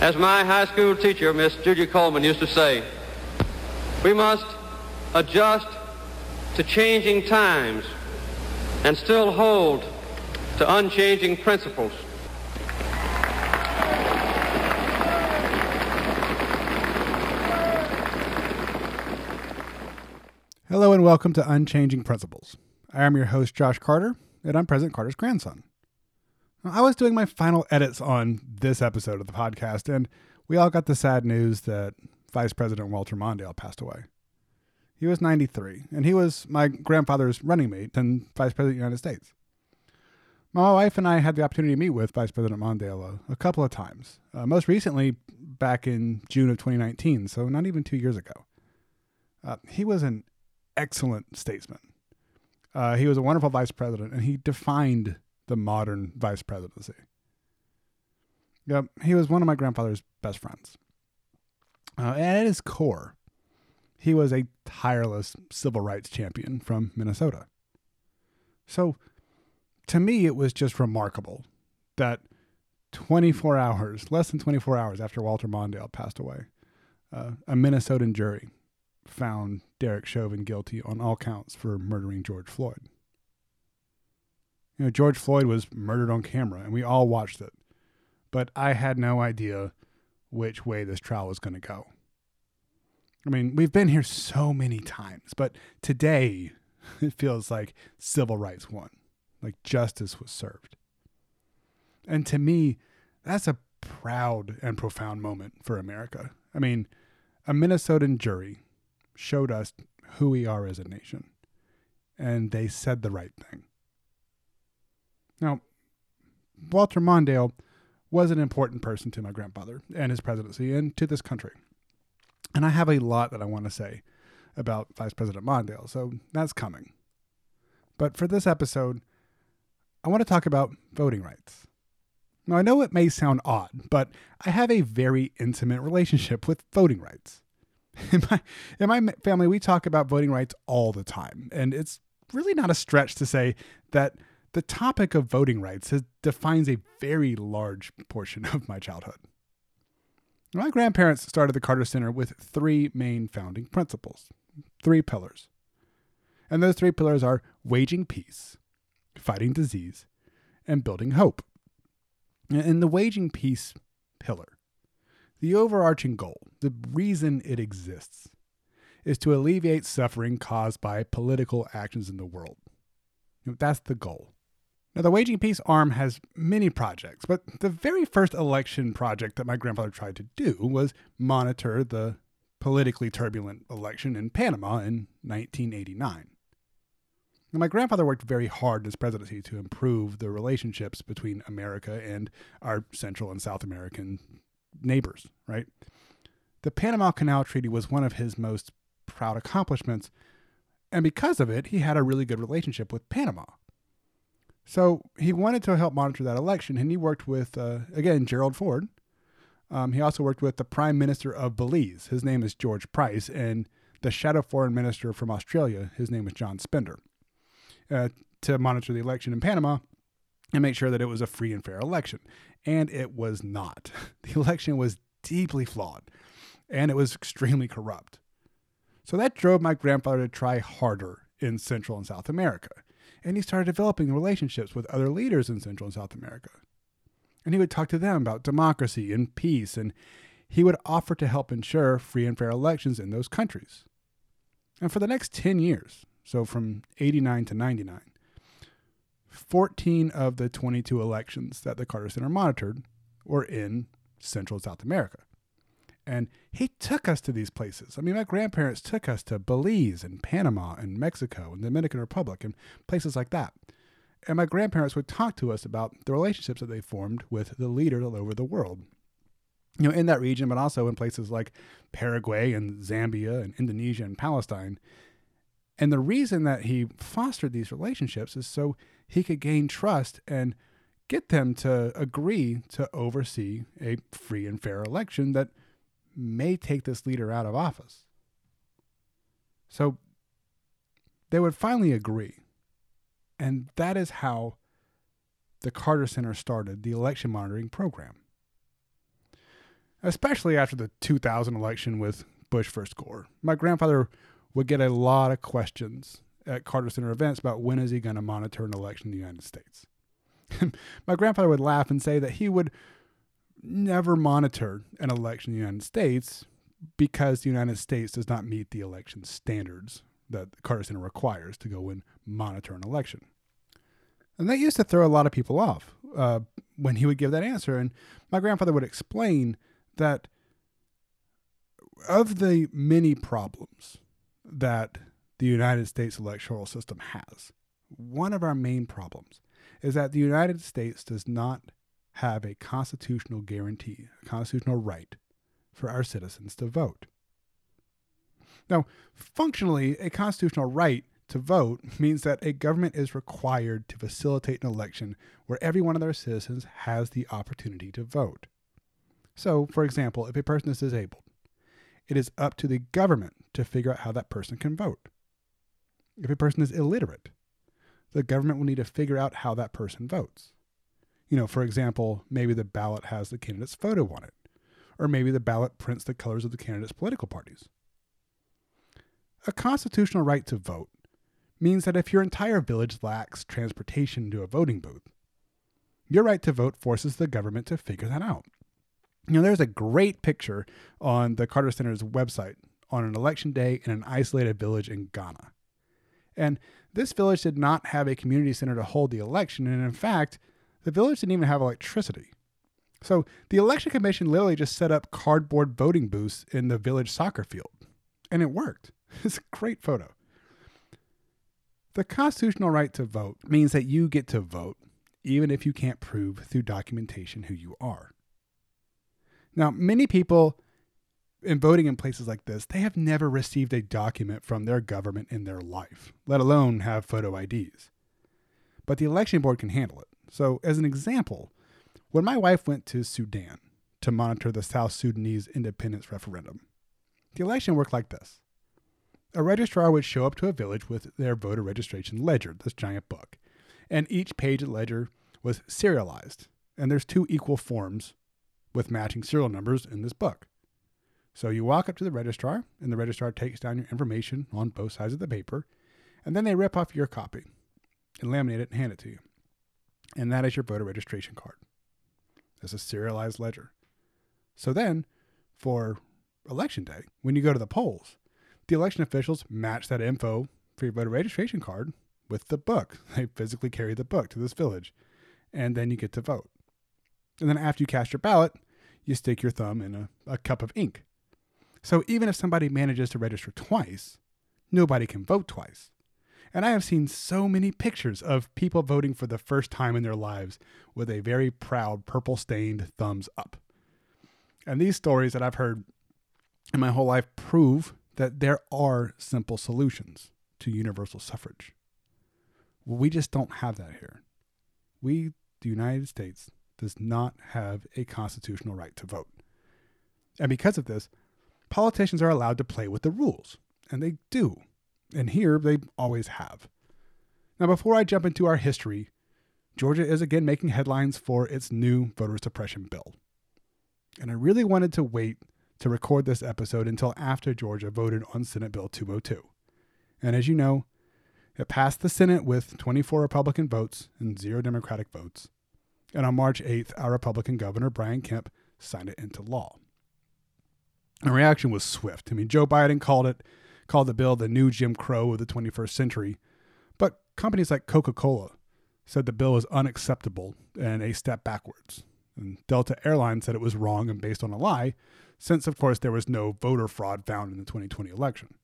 As my high school teacher, Miss Julia Coleman, used to say, we must adjust to changing times and still hold to unchanging principles. Hello and welcome to Unchanging Principles. I am your host, Josh Carter, and I'm President Carter's grandson. I was doing my final edits on this episode of the podcast, and we all got the sad news that Vice President Walter Mondale passed away. He was 93, and he was my grandfather's running mate and Vice President of the United States. My wife and I had the opportunity to meet with Vice President Mondale a, a couple of times, uh, most recently back in June of 2019, so not even two years ago. Uh, he was an excellent statesman. Uh, he was a wonderful vice president, and he defined the modern vice presidency. Yep, he was one of my grandfather's best friends. Uh, and at his core, he was a tireless civil rights champion from Minnesota. So, to me, it was just remarkable that 24 hours, less than 24 hours after Walter Mondale passed away, uh, a Minnesotan jury found Derek Chauvin guilty on all counts for murdering George Floyd. You know, George Floyd was murdered on camera, and we all watched it. But I had no idea which way this trial was going to go. I mean, we've been here so many times, but today it feels like civil rights won, like justice was served. And to me, that's a proud and profound moment for America. I mean, a Minnesotan jury showed us who we are as a nation, and they said the right thing. Now, Walter Mondale was an important person to my grandfather and his presidency and to this country. And I have a lot that I want to say about Vice President Mondale, so that's coming. But for this episode, I want to talk about voting rights. Now, I know it may sound odd, but I have a very intimate relationship with voting rights. In my, in my family, we talk about voting rights all the time, and it's really not a stretch to say that the topic of voting rights has, defines a very large portion of my childhood. My grandparents started the Carter Center with three main founding principles, three pillars. And those three pillars are waging peace, fighting disease, and building hope. In the waging peace pillar, the overarching goal, the reason it exists, is to alleviate suffering caused by political actions in the world. That's the goal. Now, the Waging Peace arm has many projects, but the very first election project that my grandfather tried to do was monitor the politically turbulent election in Panama in 1989. Now, my grandfather worked very hard in his presidency to improve the relationships between America and our Central and South American neighbors, right? The Panama Canal Treaty was one of his most proud accomplishments, and because of it, he had a really good relationship with Panama. So he wanted to help monitor that election, and he worked with, uh, again, Gerald Ford. Um, he also worked with the Prime Minister of Belize. His name is George Price, and the Shadow Foreign Minister from Australia. His name is John Spender. Uh, to monitor the election in Panama and make sure that it was a free and fair election. And it was not. The election was deeply flawed, and it was extremely corrupt. So that drove my grandfather to try harder in Central and South America and he started developing relationships with other leaders in Central and South America. And he would talk to them about democracy and peace, and he would offer to help ensure free and fair elections in those countries. And for the next 10 years, so from 89 to 99, 14 of the 22 elections that the Carter Center monitored were in Central and South America. And he took us to these places. I mean, my grandparents took us to Belize and Panama and Mexico and Dominican Republic and places like that. And my grandparents would talk to us about the relationships that they formed with the leaders all over the world. You know, in that region, but also in places like Paraguay and Zambia and Indonesia and Palestine. And the reason that he fostered these relationships is so he could gain trust and get them to agree to oversee a free and fair election that may take this leader out of office. So they would finally agree. And that is how the Carter Center started the election monitoring program. especially after the 2000 election with Bush first Gore. My grandfather would get a lot of questions at Carter Center events about when is he going to monitor an election in the United States. My grandfather would laugh and say that he would never monitor an election in the United States because the United States does not meet the election standards that Carter Center requires to go and monitor an election. And that used to throw a lot of people off uh, when he would give that answer. And my grandfather would explain that of the many problems that the United States electoral system has, one of our main problems is that the United States does not have a constitutional guarantee, a constitutional right for our citizens to vote. Now, functionally, a constitutional right to vote means that a government is required to facilitate an election where every one of their citizens has the opportunity to vote. So, for example, if a person is disabled, it is up to the government to figure out how that person can vote. If a person is illiterate, the government will need to figure out how that person votes. You know, for example, maybe the ballot has the candidate's photo on it, or maybe the ballot prints the colors of the candidate's political parties. A constitutional right to vote means that if your entire village lacks transportation to a voting booth, your right to vote forces the government to figure that out. You know, there's a great picture on the Carter Center's website on an election day in an isolated village in Ghana. And this village did not have a community center to hold the election, and in fact, the village didn't even have electricity. So the election commission literally just set up cardboard voting booths in the village soccer field, and it worked. It's a great photo. The constitutional right to vote means that you get to vote even if you can't prove through documentation who you are. Now, many people in voting in places like this, they have never received a document from their government in their life, let alone have photo IDs. But the election board can handle it. So, as an example, when my wife went to Sudan to monitor the South Sudanese independence referendum, the election worked like this. A registrar would show up to a village with their voter registration ledger, this giant book, and each page of the ledger was serialized, and there's two equal forms with matching serial numbers in this book. So you walk up to the registrar, and the registrar takes down your information on both sides of the paper, and then they rip off your copy and laminate it and hand it to you. And that is your voter registration card. It's a serialized ledger. So then, for election day, when you go to the polls, the election officials match that info for your voter registration card with the book. They physically carry the book to this village, and then you get to vote. And then after you cast your ballot, you stick your thumb in a, a cup of ink. So even if somebody manages to register twice, nobody can vote twice. And I have seen so many pictures of people voting for the first time in their lives with a very proud purple stained thumbs up. And these stories that I've heard in my whole life prove that there are simple solutions to universal suffrage. We just don't have that here. We, the United States, does not have a constitutional right to vote. And because of this, politicians are allowed to play with the rules, and they do. And here they always have. Now, before I jump into our history, Georgia is again making headlines for its new voter suppression bill. And I really wanted to wait to record this episode until after Georgia voted on Senate Bill 202. And as you know, it passed the Senate with 24 Republican votes and zero Democratic votes. And on March 8th, our Republican governor, Brian Kemp, signed it into law. The reaction was swift. I mean, Joe Biden called it called the bill the new Jim Crow of the 21st century, but companies like Coca-Cola said the bill was unacceptable and a step backwards. And Delta Airlines said it was wrong and based on a lie, since of course there was no voter fraud found in the 2020 election.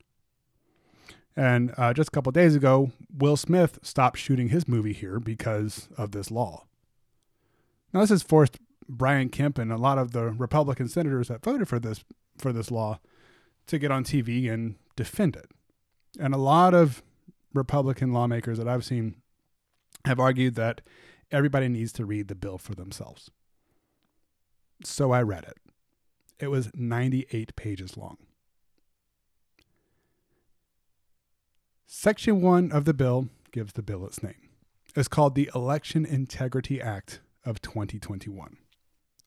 And uh, just a couple days ago, Will Smith stopped shooting his movie here because of this law. Now, this has forced Brian Kemp and a lot of the Republican senators that voted for this for this law to get on TV and defend it. And a lot of Republican lawmakers that I've seen have argued that everybody needs to read the bill for themselves. So I read it. It was 98 pages long. Section 1 of the bill gives the bill its name. It's called the Election Integrity Act of 2021.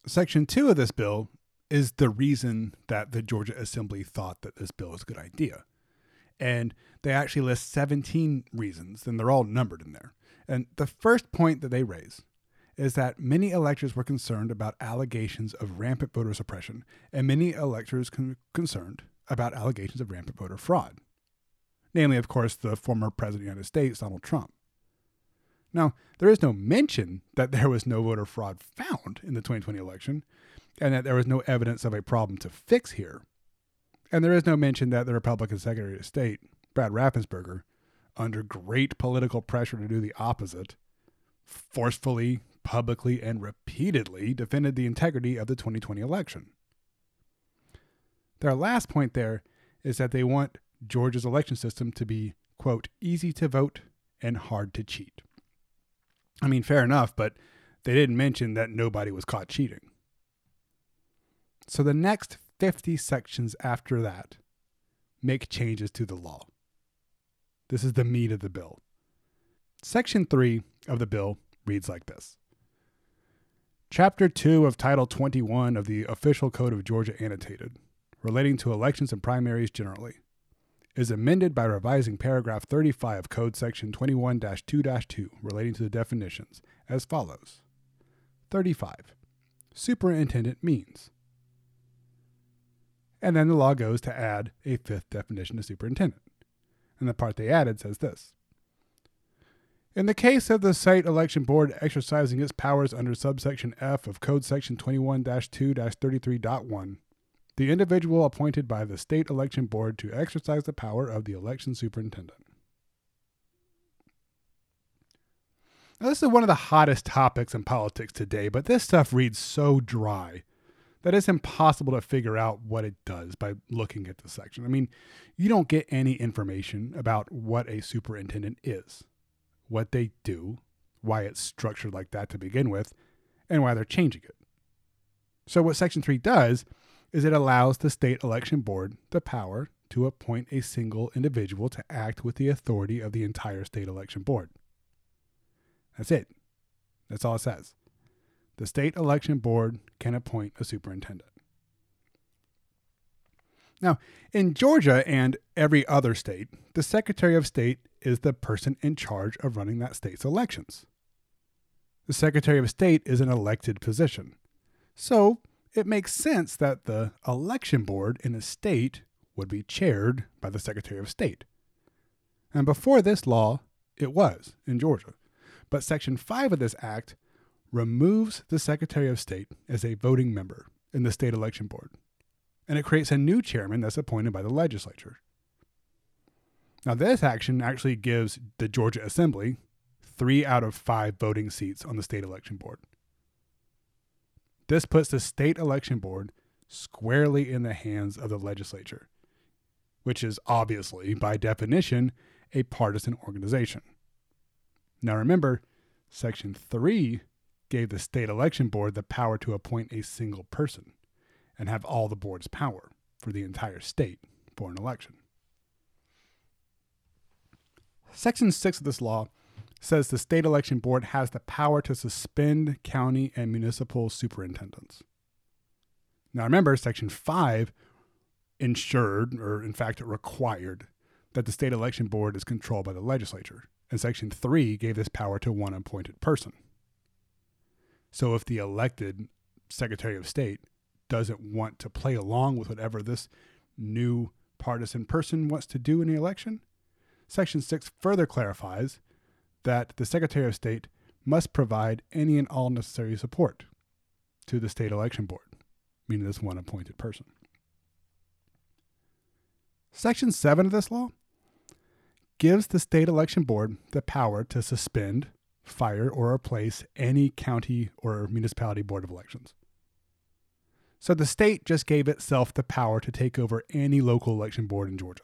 Section 2 of this bill is the reason that the Georgia Assembly thought that this bill is a good idea. And they actually list 17 reasons, and they're all numbered in there. And the first point that they raise is that many electors were concerned about allegations of rampant voter suppression, and many electors con- concerned about allegations of rampant voter fraud. Namely, of course, the former President of the United States, Donald Trump. Now, there is no mention that there was no voter fraud found in the 2020 election, and that there was no evidence of a problem to fix here. And there is no mention that the Republican Secretary of State, Brad Raffensperger, under great political pressure to do the opposite, forcefully, publicly, and repeatedly defended the integrity of the 2020 election. Their last point there is that they want Georgia's election system to be, quote, easy to vote and hard to cheat. I mean, fair enough, but they didn't mention that nobody was caught cheating. So the next 50 sections after that make changes to the law. This is the meat of the bill. Section 3 of the bill reads like this Chapter 2 of Title 21 of the Official Code of Georgia Annotated, relating to elections and primaries generally, is amended by revising paragraph 35 of Code Section 21 2 2 relating to the definitions as follows 35. Superintendent means and then the law goes to add a fifth definition of superintendent. And the part they added says this In the case of the site election board exercising its powers under subsection F of Code Section 21 2 33.1, the individual appointed by the state election board to exercise the power of the election superintendent. Now, this is one of the hottest topics in politics today, but this stuff reads so dry that it's impossible to figure out what it does by looking at the section. I mean, you don't get any information about what a superintendent is, what they do, why it's structured like that to begin with, and why they're changing it. So, what Section 3 does is it allows the state election board the power to appoint a single individual to act with the authority of the entire state election board. That's it. That's all it says the state election board can appoint a superintendent. Now, in Georgia and every other state, the Secretary of State is the person in charge of running that state's elections. The Secretary of State is an elected position. So, it makes sense that the election board in a state would be chaired by the Secretary of State. And before this law, it was in Georgia. But Section 5 of this act removes the Secretary of State as a voting member in the state election board, and it creates a new chairman that's appointed by the legislature. Now, this action actually gives the Georgia Assembly three out of five voting seats on the state election board. This puts the state election board squarely in the hands of the legislature, which is obviously, by definition, a partisan organization. Now remember, Section 3 gave the state election board the power to appoint a single person and have all the board's power for the entire state for an election. Section 6 of this law says the state election board has the power to suspend county and municipal superintendents. Now remember, Section 5 ensured, or in fact, it required, that the state election board is controlled by the legislature, and Section 3 gave this power to one appointed person. So if the elected Secretary of State doesn't want to play along with whatever this new partisan person wants to do in the election, Section 6 further clarifies that the Secretary of State must provide any and all necessary support to the state election board, meaning this one appointed person. Section 7 of this law gives the state election board the power to suspend, fire, or replace any county or municipality board of elections. So the state just gave itself the power to take over any local election board in Georgia.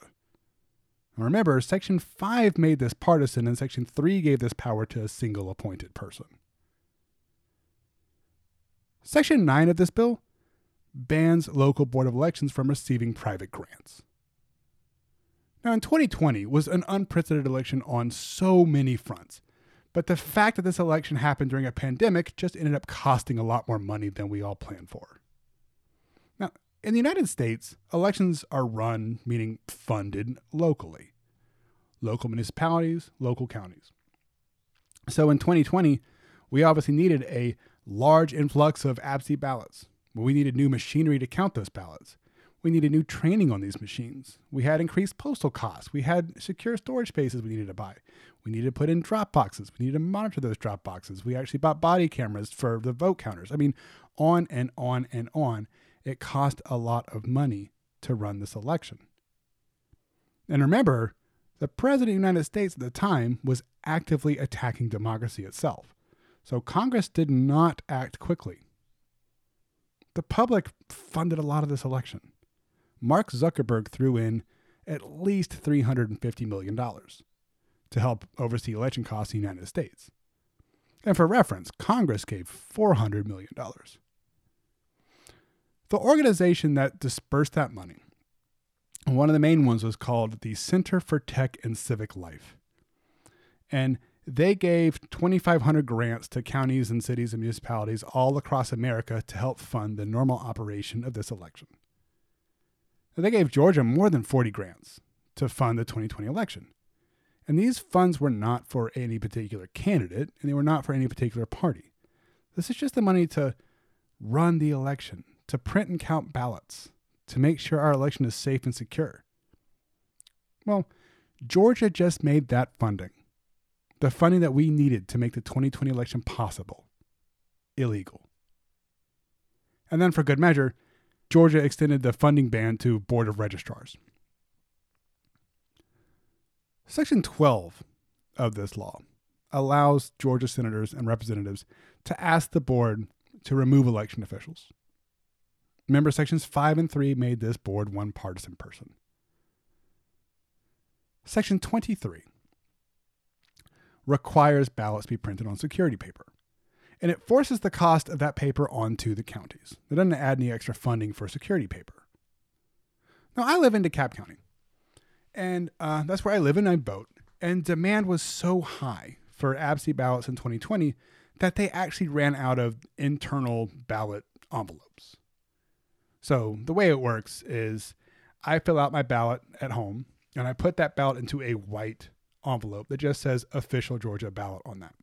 Now remember, Section 5 made this partisan, and Section 3 gave this power to a single appointed person. Section 9 of this bill bans local board of elections from receiving private grants. Now, in 2020 was an unprecedented election on so many fronts. But the fact that this election happened during a pandemic just ended up costing a lot more money than we all planned for. Now, in the United States, elections are run, meaning funded, locally. Local municipalities, local counties. So in 2020, we obviously needed a large influx of absentee ballots. We needed new machinery to count those ballots. We needed new training on these machines. We had increased postal costs. We had secure storage spaces we needed to buy. We needed to put in drop boxes. We needed to monitor those drop boxes. We actually bought body cameras for the vote counters. I mean, on and on and on. It cost a lot of money to run this election. And remember, the President of the United States at the time was actively attacking democracy itself. So Congress did not act quickly. The public funded a lot of this election. Mark Zuckerberg threw in at least $350 million to help oversee election costs in the United States. And for reference, Congress gave $400 million. The organization that dispersed that money, one of the main ones was called the Center for Tech and Civic Life. And they gave 2,500 grants to counties and cities and municipalities all across America to help fund the normal operation of this election. They gave Georgia more than 40 grants to fund the 2020 election. And these funds were not for any particular candidate, and they were not for any particular party. This is just the money to run the election, to print and count ballots, to make sure our election is safe and secure. Well, Georgia just made that funding the funding that we needed to make the 2020 election possible illegal. And then, for good measure, Georgia extended the funding ban to Board of Registrars. Section 12 of this law allows Georgia senators and representatives to ask the board to remove election officials. Member sections 5 and 3 made this board one partisan person. Section 23 requires ballots be printed on security paper. And it forces the cost of that paper onto the counties. It doesn't add any extra funding for security paper. Now, I live in DeKalb County, and uh, that's where I live and I vote. And demand was so high for absentee ballots in 2020 that they actually ran out of internal ballot envelopes. So the way it works is I fill out my ballot at home and I put that ballot into a white envelope that just says official Georgia ballot on that.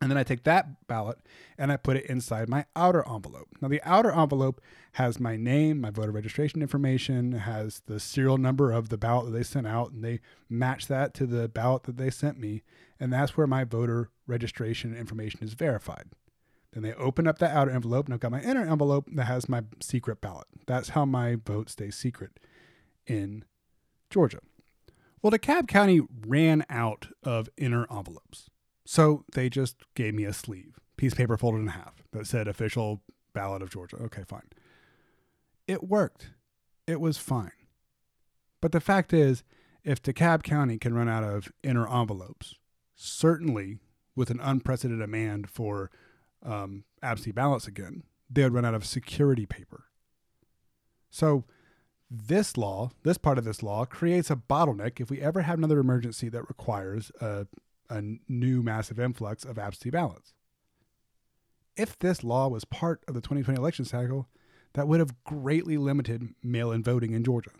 And then I take that ballot and I put it inside my outer envelope. Now, the outer envelope has my name, my voter registration information, has the serial number of the ballot that they sent out, and they match that to the ballot that they sent me. And that's where my voter registration information is verified. Then they open up that outer envelope, and I've got my inner envelope that has my secret ballot. That's how my vote stays secret in Georgia. Well, DeKalb County ran out of inner envelopes. So they just gave me a sleeve, piece of paper folded in half that said official ballot of Georgia. Okay, fine. It worked. It was fine. But the fact is, if DeKalb County can run out of inner envelopes, certainly with an unprecedented demand for um, absentee ballots again, they would run out of security paper. So this law, this part of this law, creates a bottleneck if we ever have another emergency that requires a, a new massive influx of absentee ballots. If this law was part of the 2020 election cycle, that would have greatly limited mail in voting in Georgia,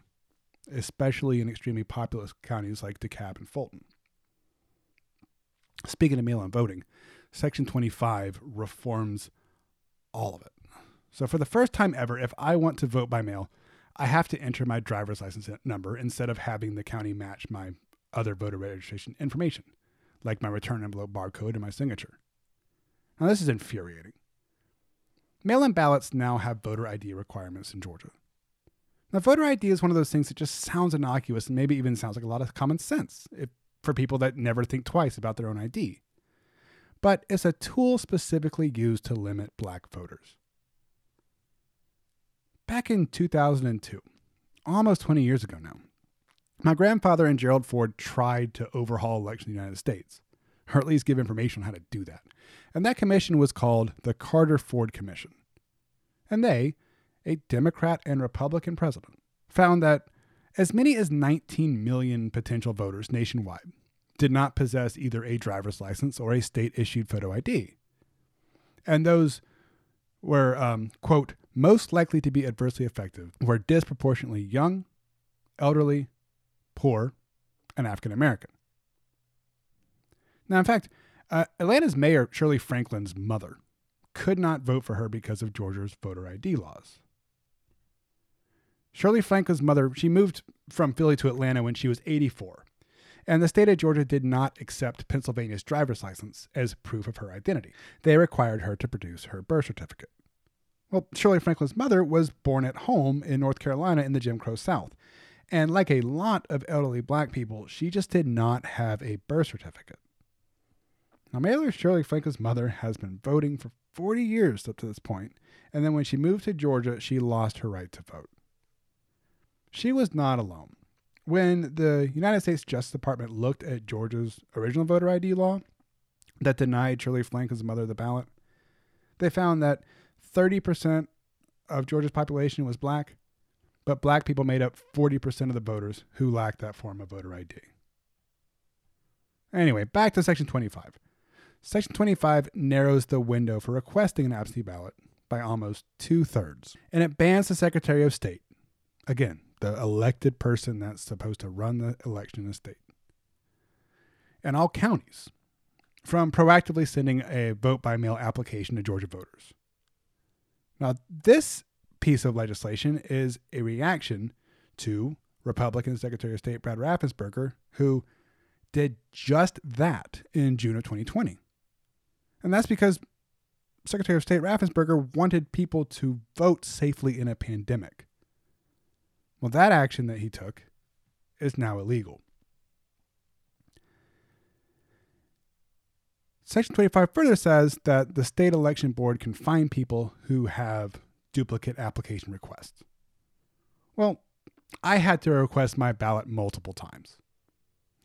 especially in extremely populous counties like DeKalb and Fulton. Speaking of mail in voting, Section 25 reforms all of it. So, for the first time ever, if I want to vote by mail, I have to enter my driver's license number instead of having the county match my other voter registration information, like my return envelope barcode and my signature. Now, this is infuriating. Mail in ballots now have voter ID requirements in Georgia. Now, voter ID is one of those things that just sounds innocuous and maybe even sounds like a lot of common sense if, for people that never think twice about their own ID. But it's a tool specifically used to limit black voters back in 2002, almost 20 years ago now, my grandfather and Gerald Ford tried to overhaul elections in the United States, or at least give information on how to do that. And that commission was called the Carter Ford Commission. And they, a Democrat and Republican president, found that as many as 19 million potential voters nationwide did not possess either a driver's license or a state issued photo ID. And those were, um, quote, most likely to be adversely affected were disproportionately young, elderly, poor, and African American. Now, in fact, uh, Atlanta's mayor, Shirley Franklin's mother, could not vote for her because of Georgia's voter ID laws. Shirley Franklin's mother, she moved from Philly to Atlanta when she was 84, and the state of Georgia did not accept Pennsylvania's driver's license as proof of her identity. They required her to produce her birth certificate. Well, Shirley Franklin's mother was born at home in North Carolina in the Jim Crow South. And like a lot of elderly black people, she just did not have a birth certificate. Now, Mayor Shirley Franklin's mother has been voting for 40 years up to this point, and then when she moved to Georgia, she lost her right to vote. She was not alone. When the United States Justice Department looked at Georgia's original voter ID law that denied Shirley Franklin's mother the ballot, they found that 30% of Georgia's population was black, but black people made up 40% of the voters who lacked that form of voter ID. Anyway, back to Section 25. Section 25 narrows the window for requesting an absentee ballot by almost two thirds, and it bans the Secretary of State, again, the elected person that's supposed to run the election in the state, and all counties from proactively sending a vote by mail application to Georgia voters. Now, this piece of legislation is a reaction to Republican Secretary of State Brad Raffensperger, who did just that in June of 2020. And that's because Secretary of State Raffensperger wanted people to vote safely in a pandemic. Well, that action that he took is now illegal. Section 25 further says that the state election board can fine people who have duplicate application requests. Well, I had to request my ballot multiple times.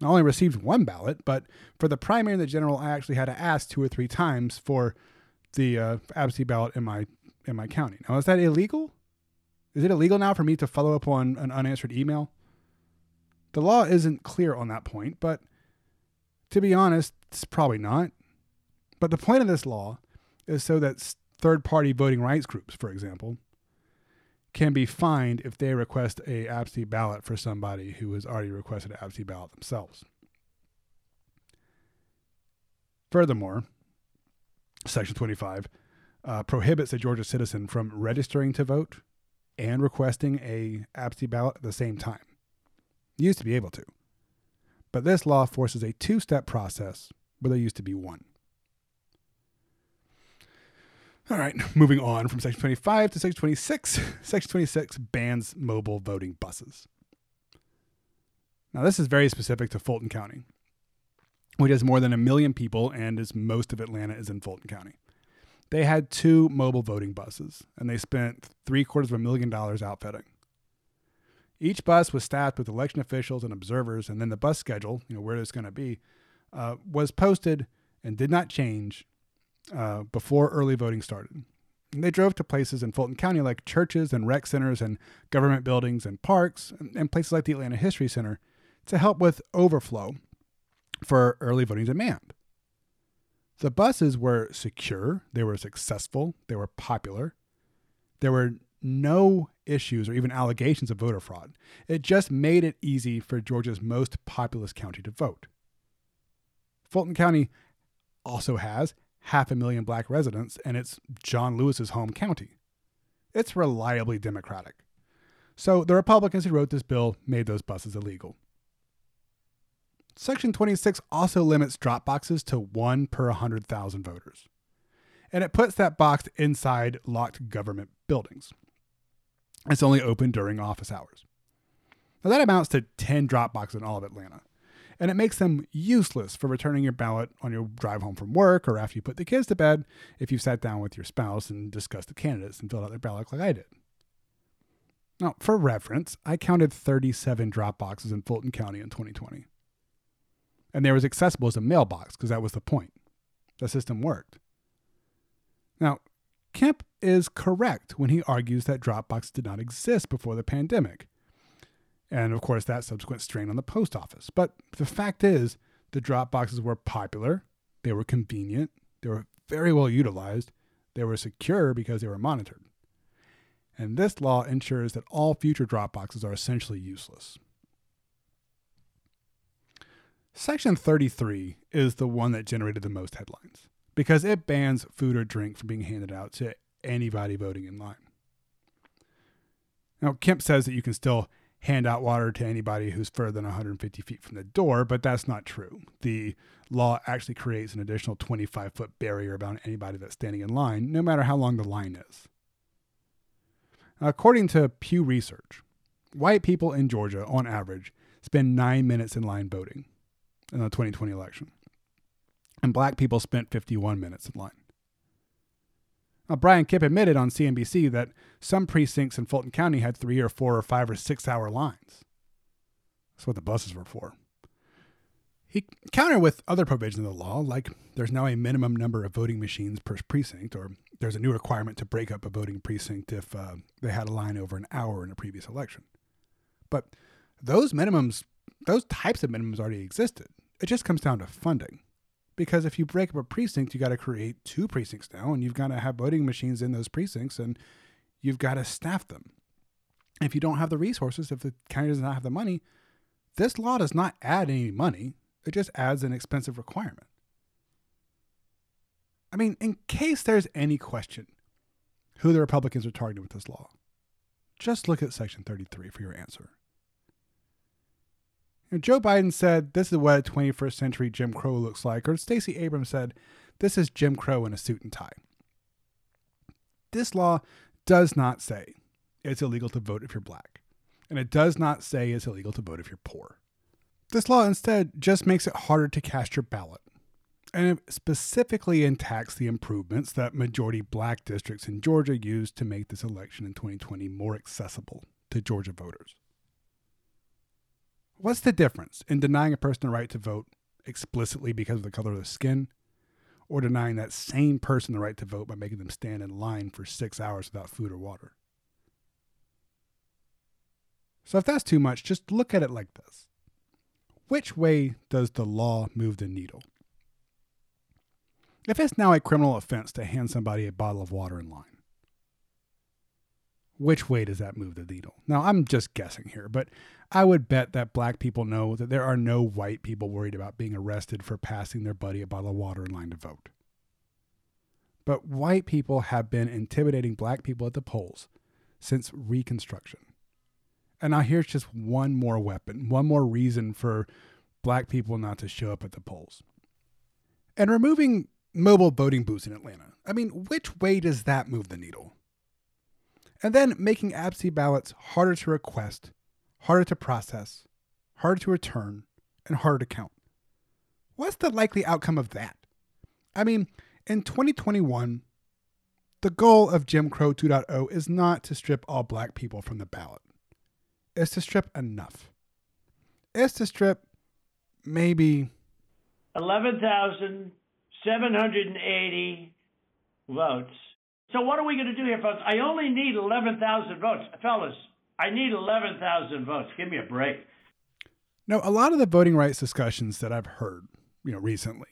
I only received one ballot, but for the primary and the general, I actually had to ask two or three times for the uh, absentee ballot in my in my county. Now, is that illegal? Is it illegal now for me to follow up on an unanswered email? The law isn't clear on that point, but to be honest, it's probably not. But the point of this law is so that third party voting rights groups, for example, can be fined if they request a absentee ballot for somebody who has already requested an absentee ballot themselves. Furthermore, Section 25 uh, prohibits a Georgia citizen from registering to vote and requesting a absentee ballot at the same time. You used to be able to, but this law forces a two-step process where there used to be one. All right, moving on from Section 25 to Section 26. Section 26 bans mobile voting buses. Now, this is very specific to Fulton County, which has more than a million people and is most of Atlanta is in Fulton County. They had two mobile voting buses, and they spent three quarters of a million dollars outfitting. Each bus was staffed with election officials and observers, and then the bus schedule, you know, where it's going to be, uh, was posted and did not change uh, before early voting started. And they drove to places in Fulton County like churches and rec centers and government buildings and parks and, and places like the Atlanta History Center to help with overflow for early voting demand. The buses were secure, they were successful, they were popular. There were no issues or even allegations of voter fraud. It just made it easy for Georgia's most populous county to vote. Fulton County also has half a million black residents, and it's John Lewis's home county. It's reliably Democratic. So the Republicans who wrote this bill made those buses illegal. Section 26 also limits drop boxes to one per 100,000 voters. And it puts that box inside locked government buildings. It's only open during office hours. Now that amounts to 10 drop boxes in all of Atlanta and it makes them useless for returning your ballot on your drive home from work or after you put the kids to bed if you've sat down with your spouse and discussed the candidates and filled out their ballot like I did. Now, for reference, I counted 37 drop boxes in Fulton County in 2020. And they were as accessible as a mailbox because that was the point. The system worked. Now, Kemp is correct when he argues that drop box did not exist before the pandemic and of course that subsequent strain on the post office. But the fact is, the drop boxes were popular, they were convenient, they were very well utilized, they were secure because they were monitored. and this law ensures that all future drop boxes are essentially useless. Section 33 is the one that generated the most headlines because it bans food or drink from being handed out to anybody voting in line. Now, Kemp says that you can still hand out water to anybody who's further than 150 feet from the door, but that's not true. The law actually creates an additional 25 foot barrier about anybody that's standing in line, no matter how long the line is. According to Pew Research, white people in Georgia, on average, spend nine minutes in line voting in the 2020 election, and black people spent 51 minutes in line. Now, Brian Kemp admitted on CNBC that some precincts in Fulton County had three or four or five or six hour lines. That's what the buses were for. He countered with other provisions of the law, like there's now a minimum number of voting machines per precinct, or there's a new requirement to break up a voting precinct if uh, they had a line over an hour in a previous election. But those minimums, those types of minimums already existed. It just comes down to funding. Because if you break up a precinct, you got to create two precincts now, and you've got to have voting machines in those precincts, and you've got to staff them. If you don't have the resources, if the county does not have the money, this law does not add any money. It just adds an expensive requirement. I mean, in case there's any question who the Republicans are targeting with this law, just look at Section 33 for your answer. You know, Joe Biden said, This is what a 21st century Jim Crow looks like, or Stacey Abrams said, This is Jim Crow in a suit and tie. This law does not say it's illegal to vote if you're black, and it does not say it's illegal to vote if you're poor. This law instead just makes it harder to cast your ballot, and it specifically attacks the improvements that majority black districts in Georgia used to make this election in 2020 more accessible to Georgia voters. What's the difference in denying a person the right to vote explicitly because of the color of their skin, or denying that same person the right to vote by making them stand in line for six hours without food or water? So, if that's too much, just look at it like this Which way does the law move the needle? If it's now a criminal offense to hand somebody a bottle of water in line, which way does that move the needle? Now, I'm just guessing here, but I would bet that black people know that there are no white people worried about being arrested for passing their buddy a bottle of water in line to vote. But white people have been intimidating black people at the polls since Reconstruction. And now here's just one more weapon, one more reason for black people not to show up at the polls. And removing mobile voting booths in Atlanta, I mean, which way does that move the needle? And then making absentee ballots harder to request, harder to process, harder to return, and harder to count. What's the likely outcome of that? I mean, in 2021, the goal of Jim Crow 2.0 is not to strip all black people from the ballot. It's to strip enough. It's to strip maybe 11,780 votes so what are we going to do here, folks? I only need 11,000 votes. Fellas, I need 11,000 votes. Give me a break. Now, a lot of the voting rights discussions that I've heard, you know, recently,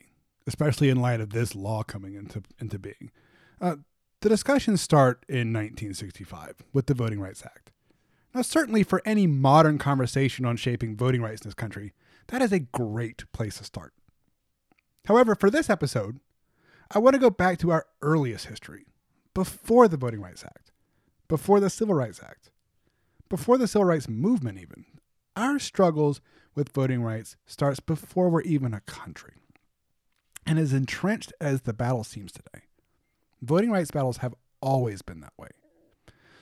especially in light of this law coming into into being, uh, the discussions start in 1965 with the Voting Rights Act. Now, certainly for any modern conversation on shaping voting rights in this country, that is a great place to start. However, for this episode, I want to go back to our earliest history, before the Voting Rights Act, before the Civil Rights Act, before the Civil Rights Movement, even. Our struggles with voting rights starts before we're even a country. And as entrenched as the battle seems today, voting rights battles have always been that way.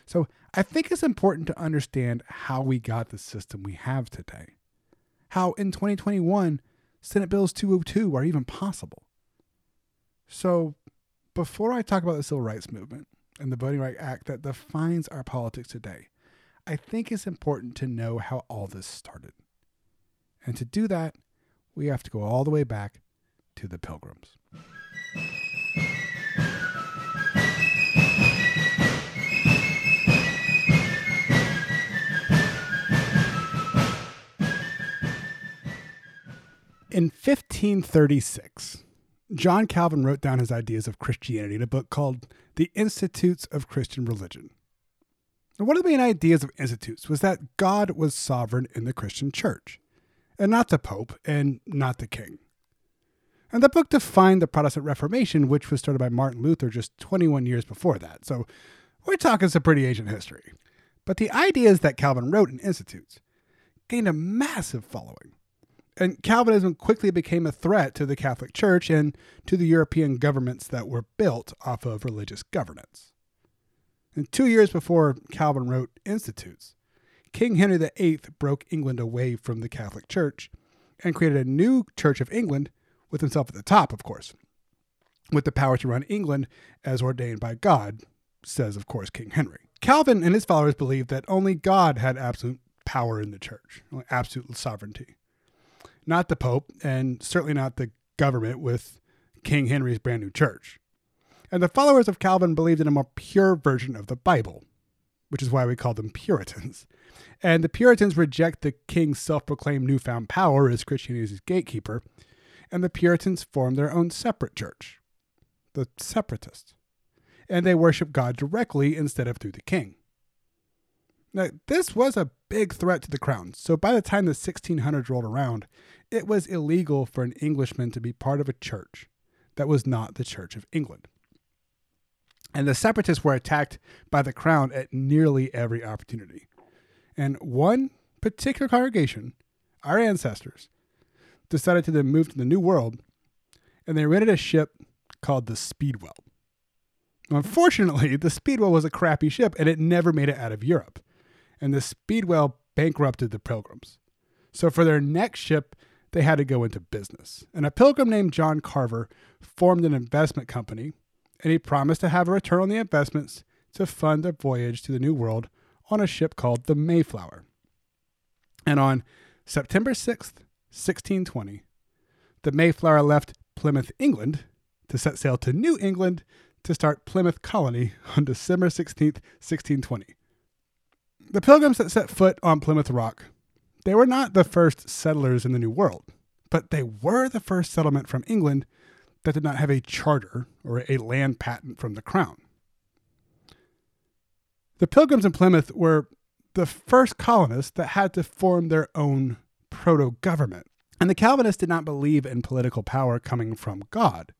So I think it's important to understand how we got the system we have today. How in 2021, Senate Bills 202 are even possible. So before I talk about the Civil Rights Movement and the Voting Rights Act that defines our politics today, I think it's important to know how all this started. And to do that, we have to go all the way back to the Pilgrims. In 1536, John Calvin wrote down his ideas of Christianity in a book called The Institutes of Christian Religion. And one of the main ideas of institutes was that God was sovereign in the Christian church, and not the Pope and not the king. And the book defined the Protestant Reformation, which was started by Martin Luther just 21 years before that. So we're talking some pretty ancient history. But the ideas that Calvin wrote in Institutes gained a massive following. And Calvinism quickly became a threat to the Catholic Church and to the European governments that were built off of religious governance. And two years before Calvin wrote Institutes, King Henry VIII broke England away from the Catholic Church and created a new Church of England with himself at the top, of course, with the power to run England as ordained by God, says, of course, King Henry. Calvin and his followers believed that only God had absolute power in the church, absolute sovereignty. Not the Pope, and certainly not the government with King Henry's brand new church. And the followers of Calvin believed in a more pure version of the Bible, which is why we call them Puritans. And the Puritans reject the king's self proclaimed newfound power as Christianity's gatekeeper and the Puritans form their own separate church, the Separatists, and they worship God directly instead of through the king. Now, this was a big threat to the crown, so by the time the 1600s rolled around, it was illegal for an Englishman to be part of a church that was not the Church of England. And the separatists were attacked by the crown at nearly every opportunity. And one particular congregation, our ancestors, decided to then move to the New World, and they rented a ship called the Speedwell. Unfortunately, the Speedwell was a crappy ship and it never made it out of Europe. And the Speedwell bankrupted the Pilgrims. So for their next ship, they had to go into business. And a pilgrim named John Carver formed an investment company, and he promised to have a return on the investments to fund a voyage to the New World on a ship called the Mayflower. And on September 6th, 1620, the Mayflower left Plymouth, England, to set sail to New England to start Plymouth Colony on December 16th, 1620. The pilgrims that set foot on Plymouth Rock, they were not the first settlers in the New World, but they were the first settlement from England that did not have a charter or a land patent from the crown. The pilgrims in Plymouth were the first colonists that had to form their own proto government. And the Calvinists did not believe in political power coming from God.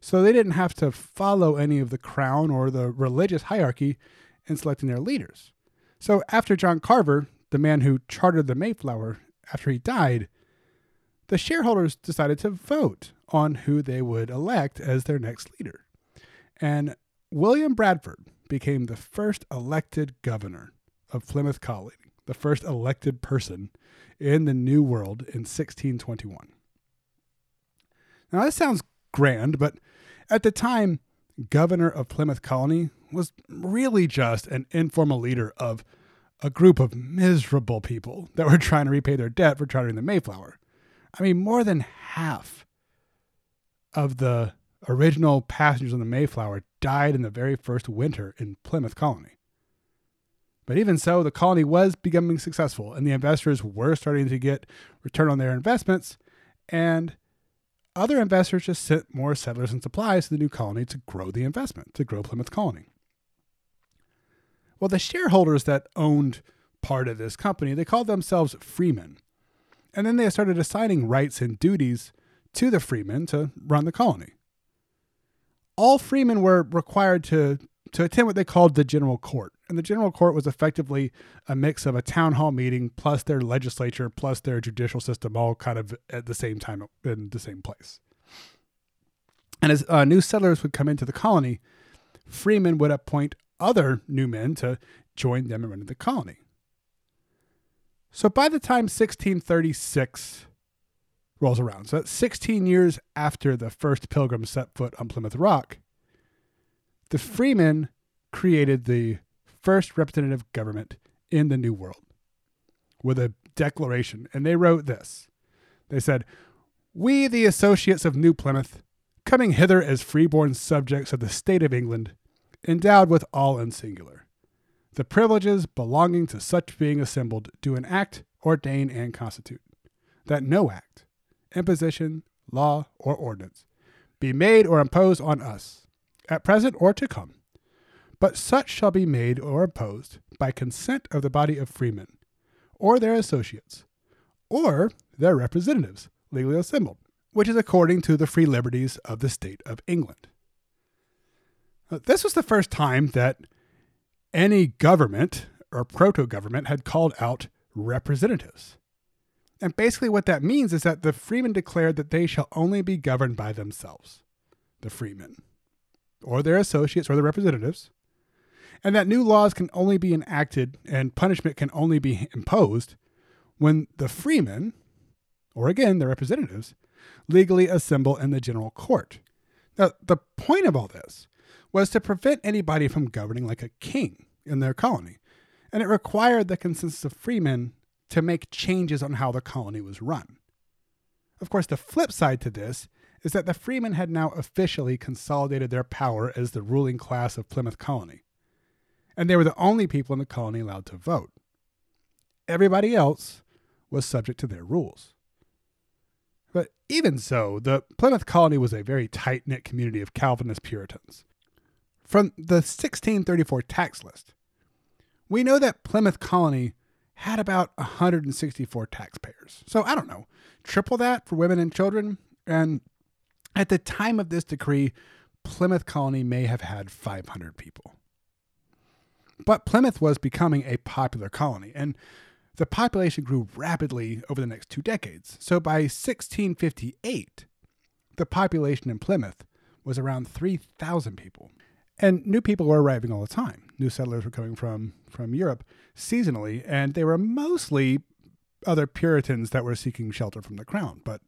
So they didn't have to follow any of the crown or the religious hierarchy in selecting their leaders. So after John Carver, the man who chartered the Mayflower, after he died, the shareholders decided to vote on who they would elect as their next leader. And William Bradford became the first elected governor of Plymouth Colony, the first elected person in the New World in 1621. Now, this sounds grand, but at the time, governor of Plymouth Colony was really just an informal leader of a group of miserable people that were trying to repay their debt for chartering the Mayflower. I mean, more than half of the original passengers on the Mayflower died in the very first winter in Plymouth Colony. But even so, the colony was becoming successful, and the investors were starting to get return on their investments, and other investors just sent more settlers and supplies to the new colony to grow the investment, to grow Plymouth Colony. Well, the shareholders that owned part of this company, they called themselves freemen. And then they started assigning rights and duties to the freemen to run the colony. All freemen were required to to attend what they called the General Court. And the General Court was effectively a mix of a town hall meeting plus their legislature plus their judicial system all kind of at the same time in the same place. And as uh, new settlers would come into the colony, freemen would appoint other new men to join them in running the colony. So by the time 1636 rolls around, so that's 16 years after the first pilgrims set foot on Plymouth Rock, the Freemen created the first representative government in the New World with a declaration, and they wrote this. They said, We, the associates of New Plymouth, coming hither as freeborn subjects of the state of England, endowed with all and singular, the privileges belonging to such being assembled do enact, ordain, and constitute, that no act, imposition, law, or ordinance be made or imposed on us at present or to come, but such shall be made or imposed by consent of the body of freemen, or their associates, or their representatives, legally assembled, which is according to the free liberties of the state of England. Uh, this was the first time that any government or proto government had called out representatives. And basically, what that means is that the freemen declared that they shall only be governed by themselves, the freemen, or their associates or their representatives, and that new laws can only be enacted and punishment can only be imposed when the freemen, or again, the representatives, legally assemble in the general court. Now, the point of all this was to prevent anybody from governing like a king in their colony, and it required the consensus of freemen to make changes on how the colony was run. Of course, the flip side to this is that the freemen had now officially consolidated their power as the ruling class of Plymouth Colony, and they were the only people in the colony allowed to vote. Everybody else was subject to their rules. But even so, the Plymouth colony was a very tight knit community of Calvinist Puritans. From the 1634 tax list, we know that Plymouth colony had about 164 taxpayers. So I don't know, triple that for women and children. And at the time of this decree, Plymouth colony may have had 500 people. But Plymouth was becoming a popular colony, and the population grew rapidly over the next two decades. So by 1658, the population in Plymouth was around 3,000 people. And new people were arriving all the time. New settlers were coming from, from Europe seasonally, and they were mostly other Puritans that were seeking shelter from the crown. But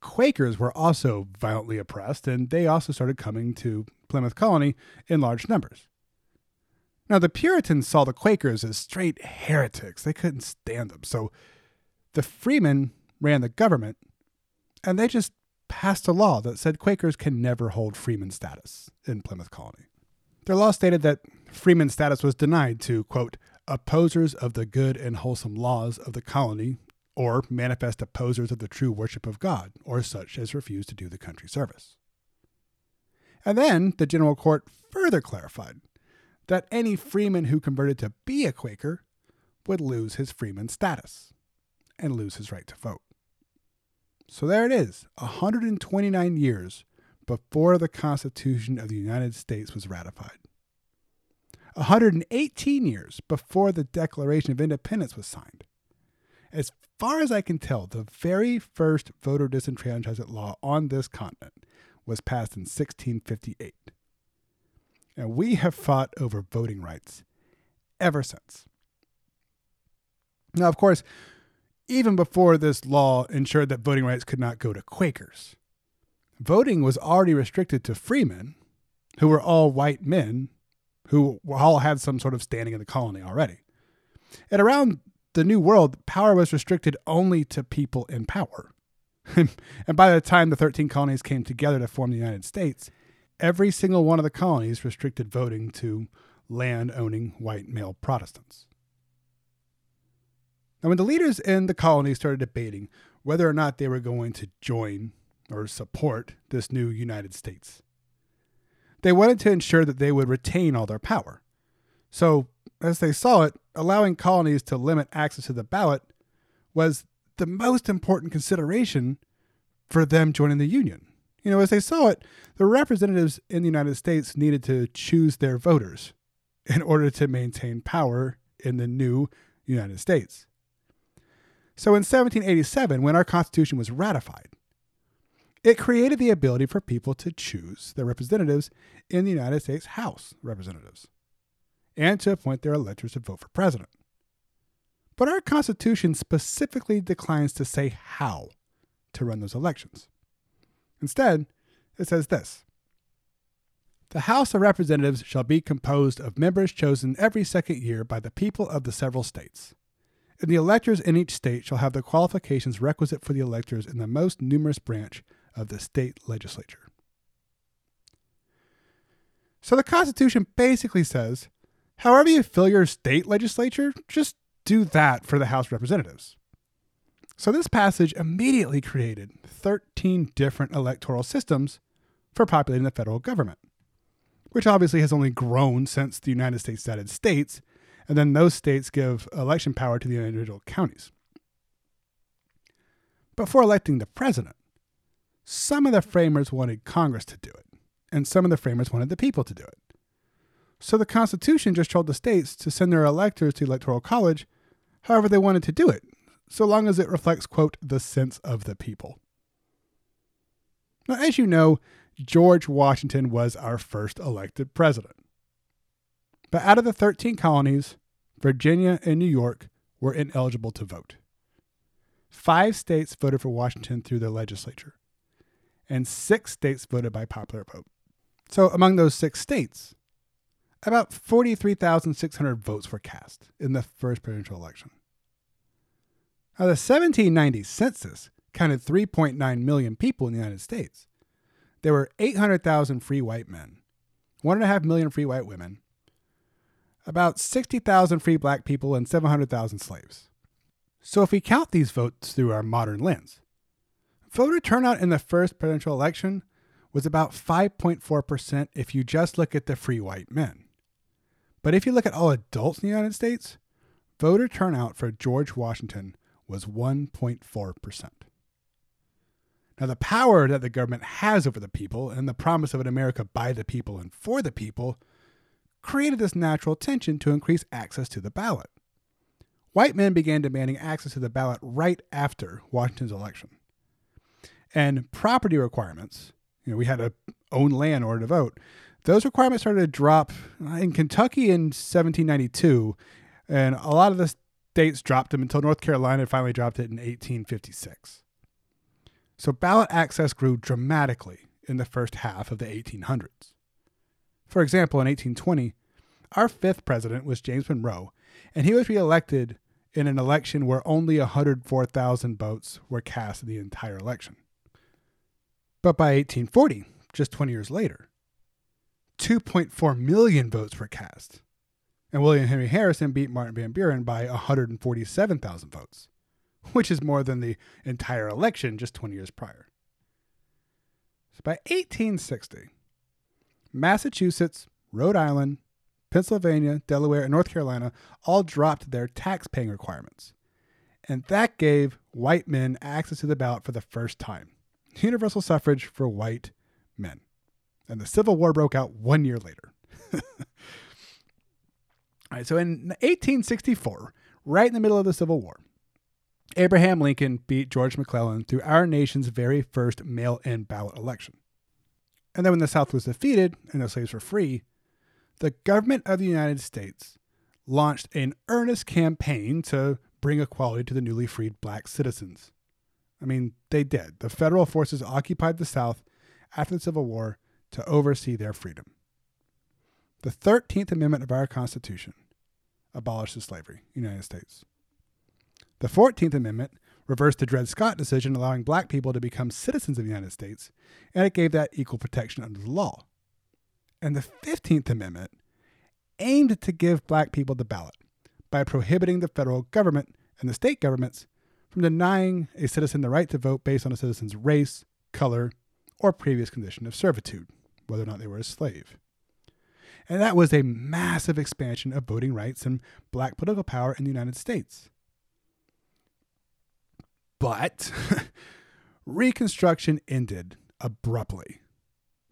Quakers were also violently oppressed, and they also started coming to Plymouth Colony in large numbers. Now, the Puritans saw the Quakers as straight heretics. They couldn't stand them. So the freemen ran the government, and they just passed a law that said Quakers can never hold freeman status in Plymouth Colony. Their law stated that freeman status was denied to, quote, opposers of the good and wholesome laws of the colony, or manifest opposers of the true worship of God, or such as refuse to do the country service. And then the General Court further clarified that any freeman who converted to be a Quaker would lose his freeman status and lose his right to vote. So there it is, 129 years before the Constitution of the United States was ratified. 118 years before the Declaration of Independence was signed. As far as I can tell, the very first voter disenfranchisement law on this continent was passed in 1658 and we have fought over voting rights ever since. Now, of course, even before this law ensured that voting rights could not go to Quakers, voting was already restricted to freemen, who were all white men who all had some sort of standing in the colony already. And around the New World, power was restricted only to people in power. and by the time the 13 colonies came together to form the United States, every single one of the colonies restricted voting to land owning white male Protestants. Now, when the leaders in the colonies started debating whether or not they were going to join or support this new United States, they wanted to ensure that they would retain all their power. So, as they saw it, allowing colonies to limit access to the ballot was the most important consideration for them joining the Union. You know, as they saw it, the representatives in the United States needed to choose their voters in order to maintain power in the new United States. So in 1787, when our Constitution was ratified, it created the ability for people to choose their representatives in the United States House Representatives and to appoint their electors to vote for president. But our Constitution specifically declines to say how to run those elections. Instead, it says this The House of Representatives shall be composed of members chosen every second year by the people of the several states. And the electors in each state shall have the qualifications requisite for the electors in the most numerous branch of the state legislature. So the Constitution basically says however you fill your state legislature, just do that for the House of Representatives. So this passage immediately created 13 different electoral systems for populating the federal government. which obviously has only grown since the United States added states, and then those states give election power to the individual counties. But for electing the president, some of the framers wanted Congress to do it, and some of the framers wanted the people to do it. So the Constitution just told the states to send their electors to the Electoral College however they wanted to do it, so long as it reflects, quote, the sense of the people. Now, as you know, George Washington was our first elected president. But out of the 13 colonies, Virginia and New York were ineligible to vote. Five states voted for Washington through their legislature, and six states voted by popular vote. So, among those six states, about 43,600 votes were cast in the first presidential election. Now, the 1790 census counted 3.9 million people in the United States. There were 800,000 free white men, 1.5 million free white women, about 60,000 free black people, and 700,000 slaves. So, if we count these votes through our modern lens, voter turnout in the first presidential election was about 5.4% if you just look at the free white men. But if you look at all adults in the United States, voter turnout for George Washington was 1.4%. Now, the power that the government has over the people and the promise of an America by the people and for the people created this natural tension to increase access to the ballot. White men began demanding access to the ballot right after Washington's election. And property requirements, you know, we had to own land in order to vote, those requirements started to drop in Kentucky in 1792, and a lot of the states dropped them until North Carolina finally dropped it in 1856. So ballot access grew dramatically in the first half of the 1800s. For example, in 1820, our fifth president was James Monroe, and he was reelected in an election where only 104,000 votes were cast in the entire election. But by 1840, just 20 years later, 2.4 million votes were cast, and William Henry Harrison beat Martin Van Buren by 147,000 votes, which is more than the entire election just 20 years prior. So by 1860, Massachusetts, Rhode Island, Pennsylvania, Delaware, and North Carolina all dropped their tax paying requirements. And that gave white men access to the ballot for the first time universal suffrage for white men. And the Civil War broke out one year later. All right, so in 1864, right in the middle of the Civil War, Abraham Lincoln beat George McClellan through our nation's very first mail in ballot election. And then when the South was defeated and the slaves were free, the government of the United States launched an earnest campaign to bring equality to the newly freed black citizens. I mean, they did. The federal forces occupied the South after the Civil War to oversee their freedom. The 13th Amendment of our Constitution abolishes slavery in the United States. The 14th Amendment reversed the Dred Scott decision allowing black people to become citizens of the United States, and it gave that equal protection under the law. And the 15th Amendment aimed to give black people the ballot by prohibiting the federal government and the state governments from denying a citizen the right to vote based on a citizen's race, color, or previous condition of servitude, whether or not they were a slave. And that was a massive expansion of voting rights and black political power in the United States. But Reconstruction ended abruptly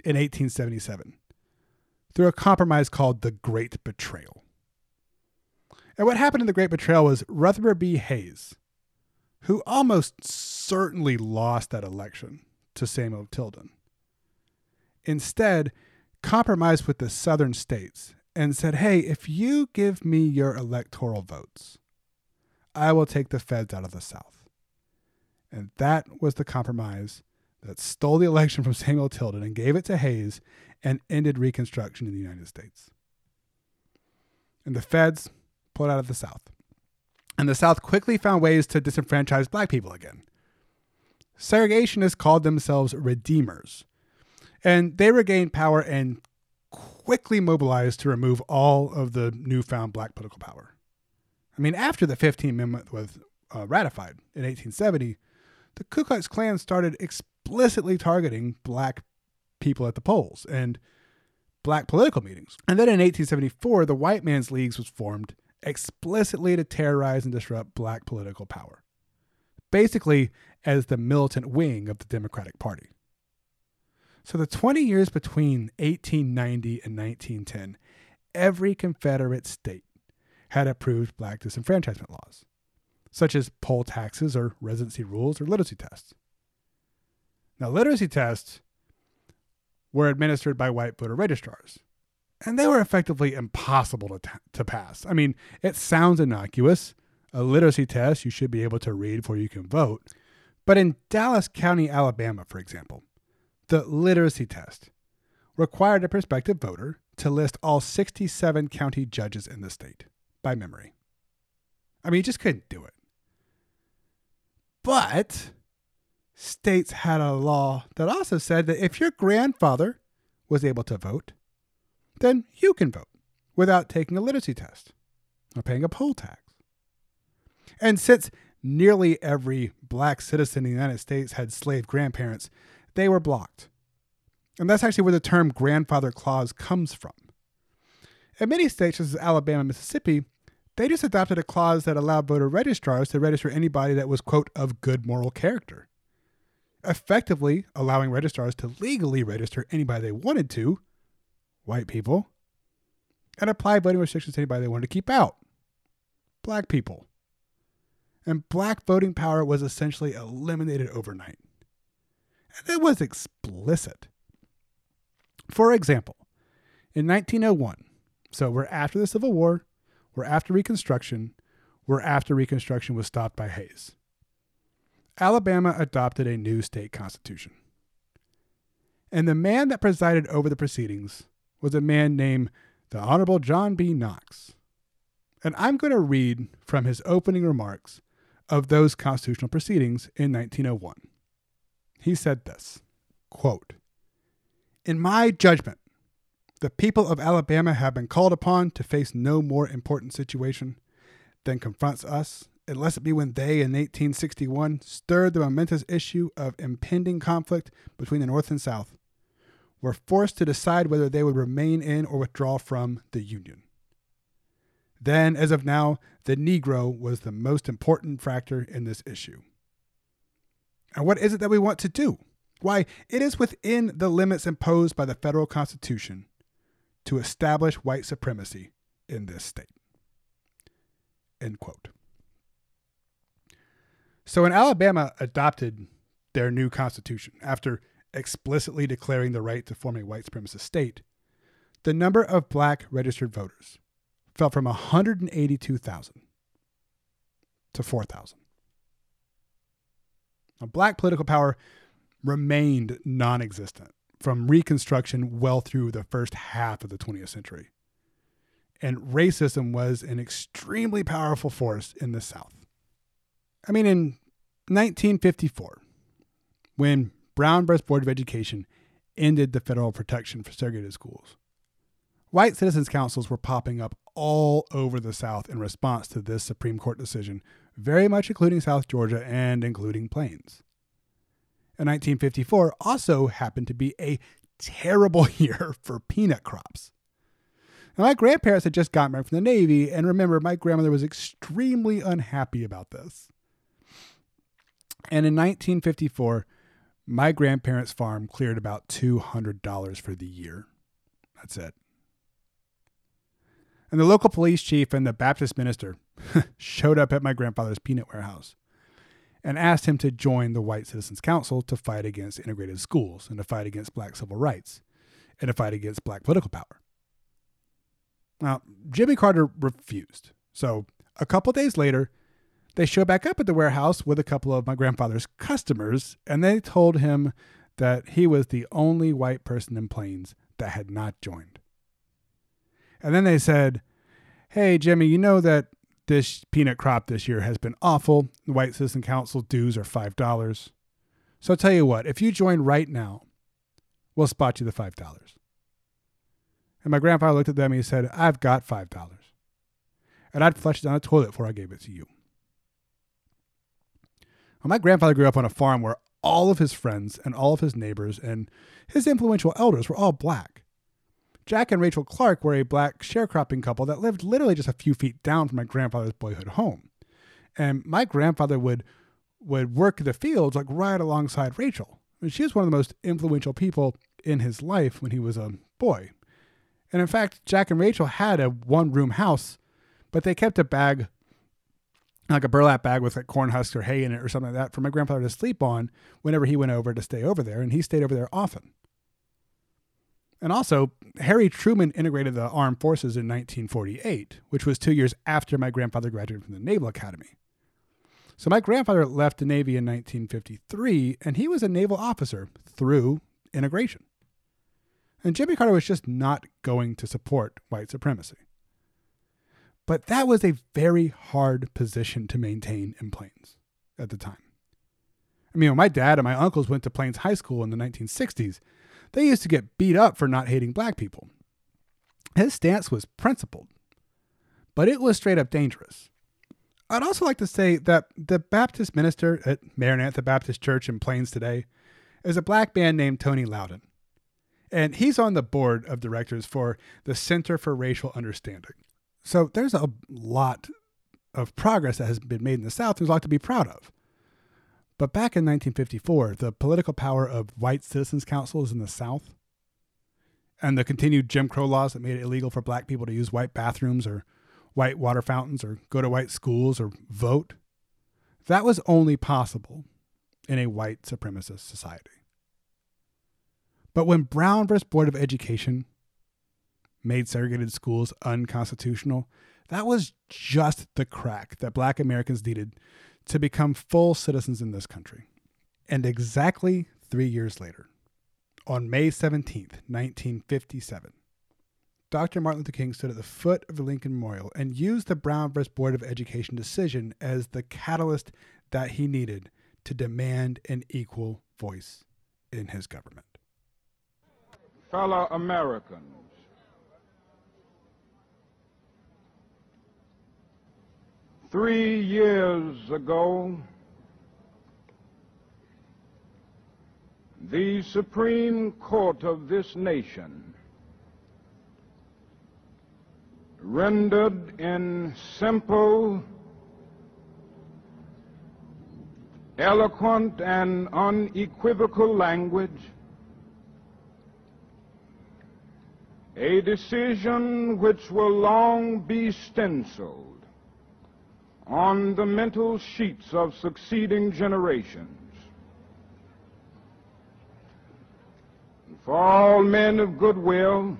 in 1877 through a compromise called the Great Betrayal. And what happened in the Great Betrayal was Rutherford B. Hayes, who almost certainly lost that election to Samuel Tilden, instead compromised with the southern states and said, hey, if you give me your electoral votes, I will take the feds out of the South. And that was the compromise that stole the election from Samuel Tilden and gave it to Hayes and ended Reconstruction in the United States. And the feds pulled out of the South. And the South quickly found ways to disenfranchise black people again. Segregationists called themselves redeemers. And they regained power and quickly mobilized to remove all of the newfound black political power. I mean, after the 15th Amendment was uh, ratified in 1870, the Ku Klux Klan started explicitly targeting black people at the polls. And black political meetings. And then in 1874, the White Man's Leagues was formed explicitly to terrorize and disrupt black political power, basically as the militant wing of the Democratic Party. So, the 20 years between 1890 and 1910, every Confederate state had approved black disenfranchisement laws, such as poll taxes or residency rules or literacy tests. Now, literacy tests were administered by white voter registrars, and they were effectively impossible to, t- to pass. I mean, it sounds innocuous. A literacy test, you should be able to read before you can vote. But in Dallas County, Alabama, for example, the literacy test required a prospective voter to list all 67 county judges in the state by memory. I mean, you just couldn't do it. But states had a law that also said that if your grandfather was able to vote, then you can vote without taking a literacy test or paying a poll tax. And since nearly every black citizen in the United States had slave grandparents, they were blocked. And that's actually where the term grandfather clause comes from. In many states, such as Alabama and Mississippi, they just adopted a clause that allowed voter registrars to register anybody that was, quote, of good moral character, effectively allowing registrars to legally register anybody they wanted to, white people, and apply voting restrictions to anybody they wanted to keep out, black people. And black voting power was essentially eliminated overnight. And it was explicit. For example, in 1901, so we're after the Civil War, we're after Reconstruction, we're after Reconstruction was stopped by Hayes. Alabama adopted a new state constitution. And the man that presided over the proceedings was a man named the Honorable John B. Knox. And I'm going to read from his opening remarks of those constitutional proceedings in 1901. He said this quote, In my judgment, the people of Alabama have been called upon to face no more important situation than confronts us, unless it be when they, in 1861, stirred the momentous issue of impending conflict between the North and South, were forced to decide whether they would remain in or withdraw from the Union. Then, as of now, the Negro was the most important factor in this issue. And what is it that we want to do? Why, it is within the limits imposed by the federal Constitution to establish white supremacy in this state. End quote. So when Alabama adopted their new constitution after explicitly declaring the right to form a white supremacist state, the number of black registered voters fell from 182,000 to 4,000. Black political power remained non existent from Reconstruction well through the first half of the 20th century. And racism was an extremely powerful force in the South. I mean, in 1954, when Brown vs. Board of Education ended the federal protection for segregated schools, white citizens' councils were popping up all over the South in response to this Supreme Court decision, very much including South Georgia and including Plains in 1954 also happened to be a terrible year for peanut crops. Now, my grandparents had just gotten back from the Navy, and remember, my grandmother was extremely unhappy about this. And in 1954, my grandparents' farm cleared about $200 for the year. That's it. And the local police chief and the Baptist minister showed up at my grandfather's peanut warehouse and asked him to join the White Citizens Council to fight against integrated schools and to fight against black civil rights and to fight against black political power. Now, Jimmy Carter refused. So, a couple days later, they show back up at the warehouse with a couple of my grandfather's customers, and they told him that he was the only white person in Plains that had not joined. And then they said, Hey, Jimmy, you know that this peanut crop this year has been awful. The White Citizen Council dues are $5. So I'll tell you what, if you join right now, we'll spot you the $5. And my grandfather looked at them and he said, I've got $5. And I'd flush it down the toilet before I gave it to you. Well, my grandfather grew up on a farm where all of his friends and all of his neighbors and his influential elders were all black. Jack and Rachel Clark were a black sharecropping couple that lived literally just a few feet down from my grandfather's boyhood home. And my grandfather would would work the fields like right alongside Rachel. And she was one of the most influential people in his life when he was a boy. And in fact, Jack and Rachel had a one room house, but they kept a bag, like a burlap bag with like corn husks or hay in it or something like that, for my grandfather to sleep on whenever he went over to stay over there. And he stayed over there often. And also, Harry Truman integrated the armed forces in 1948, which was two years after my grandfather graduated from the Naval Academy. So my grandfather left the Navy in 1953, and he was a naval officer through integration. And Jimmy Carter was just not going to support white supremacy. But that was a very hard position to maintain in Plains at the time. I mean, my dad and my uncles went to Plains High School in the 1960s, they used to get beat up for not hating black people. His stance was principled, but it was straight up dangerous. I'd also like to say that the Baptist minister at Maranatha Baptist Church in Plains today is a black man named Tony Lowden. And he's on the board of directors for the Center for Racial Understanding. So there's a lot of progress that has been made in the South. There's a lot to be proud of. But back in 1954, the political power of white citizens' councils in the South and the continued Jim Crow laws that made it illegal for black people to use white bathrooms or white water fountains or go to white schools or vote, that was only possible in a white supremacist society. But when Brown versus Board of Education made segregated schools unconstitutional, that was just the crack that black Americans needed to become full citizens in this country. And exactly three years later, on May 17th, 1957, Dr. Martin Luther King stood at the foot of the Lincoln Memorial and used the Brown vs. Board of Education decision as the catalyst that he needed to demand an equal voice in his government. Fellow Americans, Three years ago, the Supreme Court of this nation rendered in simple, eloquent, and unequivocal language a decision which will long be stenciled on the mental sheets of succeeding generations. For all men of goodwill,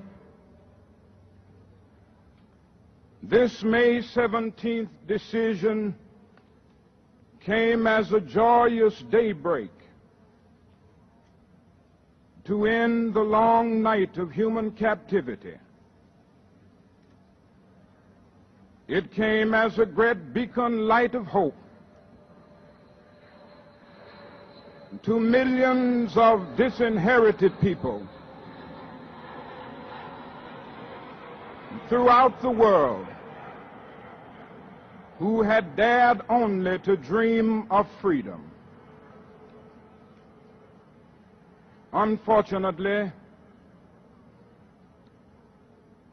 this May 17th decision came as a joyous daybreak to end the long night of human captivity It came as a great beacon light of hope to millions of disinherited people throughout the world who had dared only to dream of freedom. Unfortunately,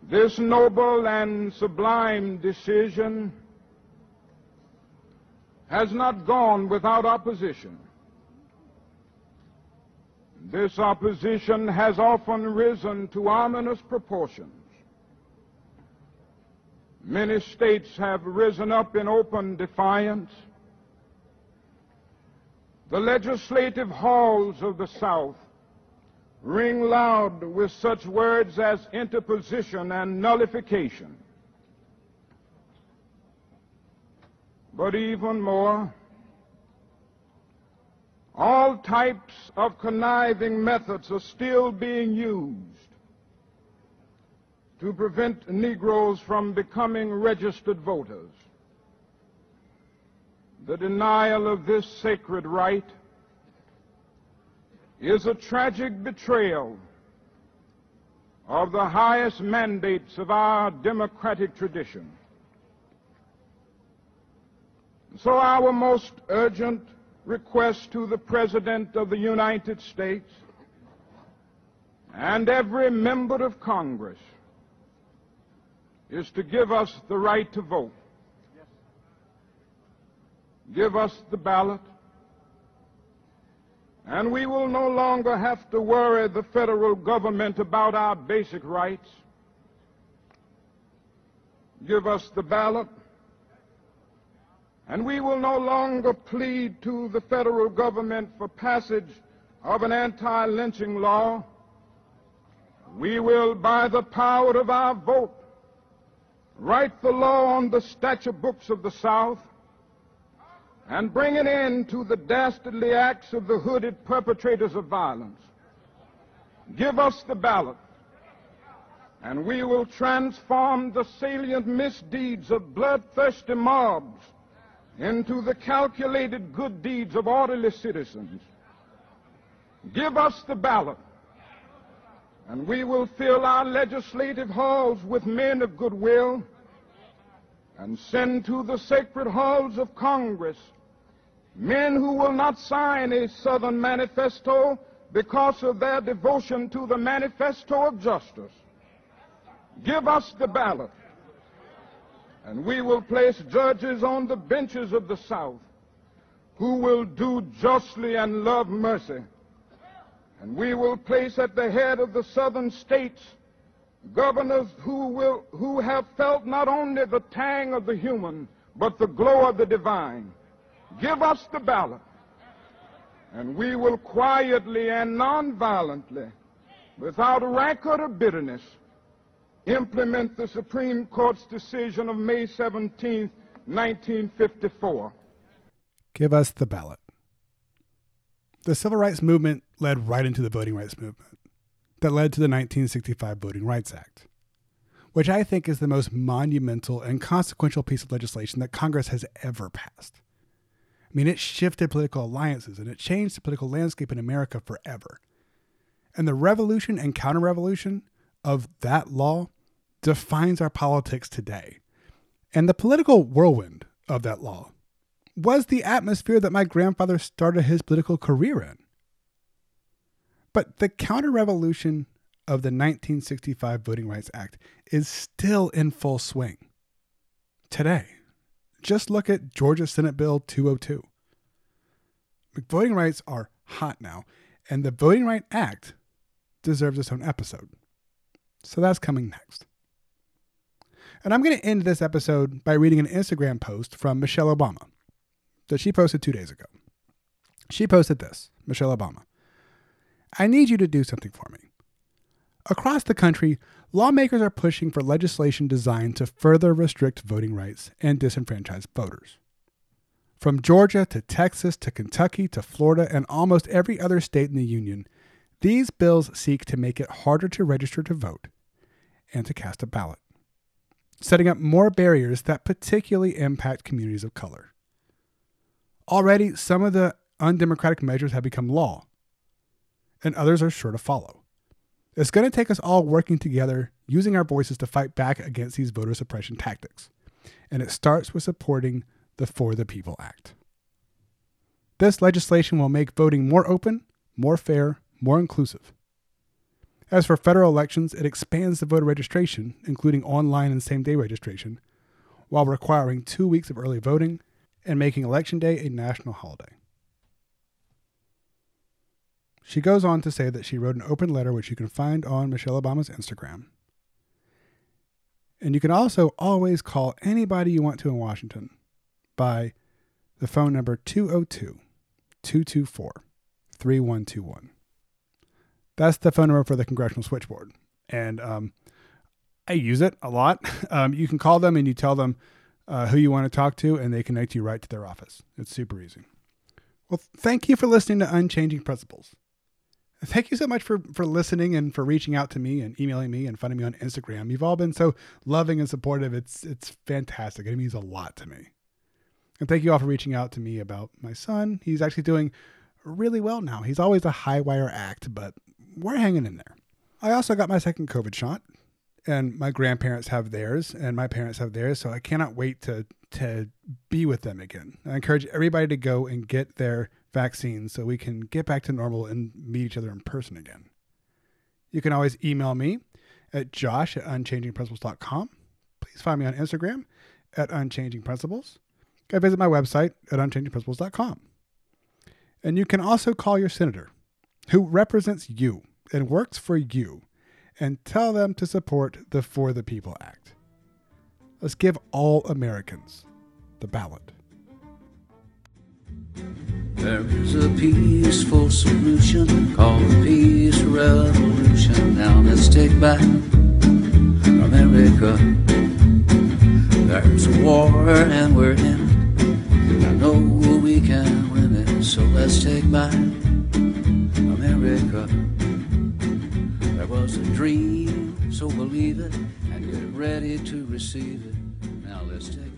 This noble and sublime decision has not gone without opposition. This opposition has often risen to ominous proportions. Many states have risen up in open defiance. The legislative halls of the South ring loud with such words as interposition and nullification. But even more, all types of conniving methods are still being used to prevent Negroes from becoming registered voters. The denial of this sacred right is a tragic betrayal of the highest mandates of our democratic tradition. So our most urgent request to the President of the United States and every member of Congress is to give us the right to vote. Give us the ballot, and we will no longer have to worry the federal government about our basic rights. Give us the ballot, and we will no longer plead to the federal government for passage of an anti-lynching law. We will, by the power of our vote, write the law on the statute books of the South and bring an end to the dastardly acts of the hooded perpetrators of violence. Give us the ballot, and we will transform the salient misdeeds of bloodthirsty mobs into the calculated good deeds of orderly citizens. Give us the ballot, and we will fill our legislative halls with men of goodwill and send to the sacred halls of Congress men who will not sign a Southern manifesto because of their devotion to the manifesto of justice. Give us the ballot, and we will place judges on the benches of the South who will do justly and love mercy. And we will place at the head of the southern states governors who, will, who have felt not only the tang of the human, but the glow of the divine. Give us the ballot, and we will quietly and nonviolently, without rancor or bitterness, implement the Supreme Court's decision of May 17, 1954. Give us the ballot. The civil rights movement led right into the voting rights movement that led to the 1965 Voting Rights Act, which I think is the most monumental and consequential piece of legislation that Congress has ever passed. I mean, it shifted political alliances and it changed the political landscape in America forever. And the revolution and counter revolution of that law defines our politics today. And the political whirlwind of that law was the atmosphere that my grandfather started his political career in. But the counter revolution of the 1965 Voting Rights Act is still in full swing today. Just look at Georgia Senate Bill 202. Voting rights are hot now, and the Voting Right Act deserves its own episode. So that's coming next. And I'm going to end this episode by reading an Instagram post from Michelle Obama that she posted two days ago. She posted this Michelle Obama. I need you to do something for me. Across the country, lawmakers are pushing for legislation designed to further restrict voting rights and disenfranchise voters. From Georgia to Texas to Kentucky to Florida and almost every other state in the Union, these bills seek to make it harder to register to vote and to cast a ballot, setting up more barriers that particularly impact communities of color. Already, some of the undemocratic measures have become law, and others are sure to follow. It's going to take us all working together, using our voices to fight back against these voter suppression tactics. And it starts with supporting the For the People Act. This legislation will make voting more open, more fair, more inclusive. As for federal elections, it expands the voter registration, including online and same day registration, while requiring two weeks of early voting and making Election Day a national holiday. She goes on to say that she wrote an open letter, which you can find on Michelle Obama's Instagram. And you can also always call anybody you want to in Washington by the phone number 202 224 3121. That's the phone number for the Congressional Switchboard. And um, I use it a lot. Um, you can call them and you tell them uh, who you want to talk to, and they connect you right to their office. It's super easy. Well, thank you for listening to Unchanging Principles thank you so much for for listening and for reaching out to me and emailing me and finding me on Instagram. You've all been so loving and supportive. It's it's fantastic. It means a lot to me. And thank you all for reaching out to me about my son. He's actually doing really well now. He's always a high wire act, but we're hanging in there. I also got my second COVID shot, and my grandparents have theirs, and my parents have theirs. So I cannot wait to to be with them again. I encourage everybody to go and get their vaccines so we can get back to normal and meet each other in person again. You can always email me at josh at unchangingprinciples.com. Please find me on Instagram at unchangingprinciples. Go visit my website at unchangingprinciples.com. And you can also call your senator, who represents you and works for you, and tell them to support the For the People Act. Let's give all Americans the ballot. There is a peaceful solution called peace revolution. Now let's take back America. There's a war and we're in it. I know we can win it, so let's take back America. There was a dream, so believe it and get ready to receive it. Now let's take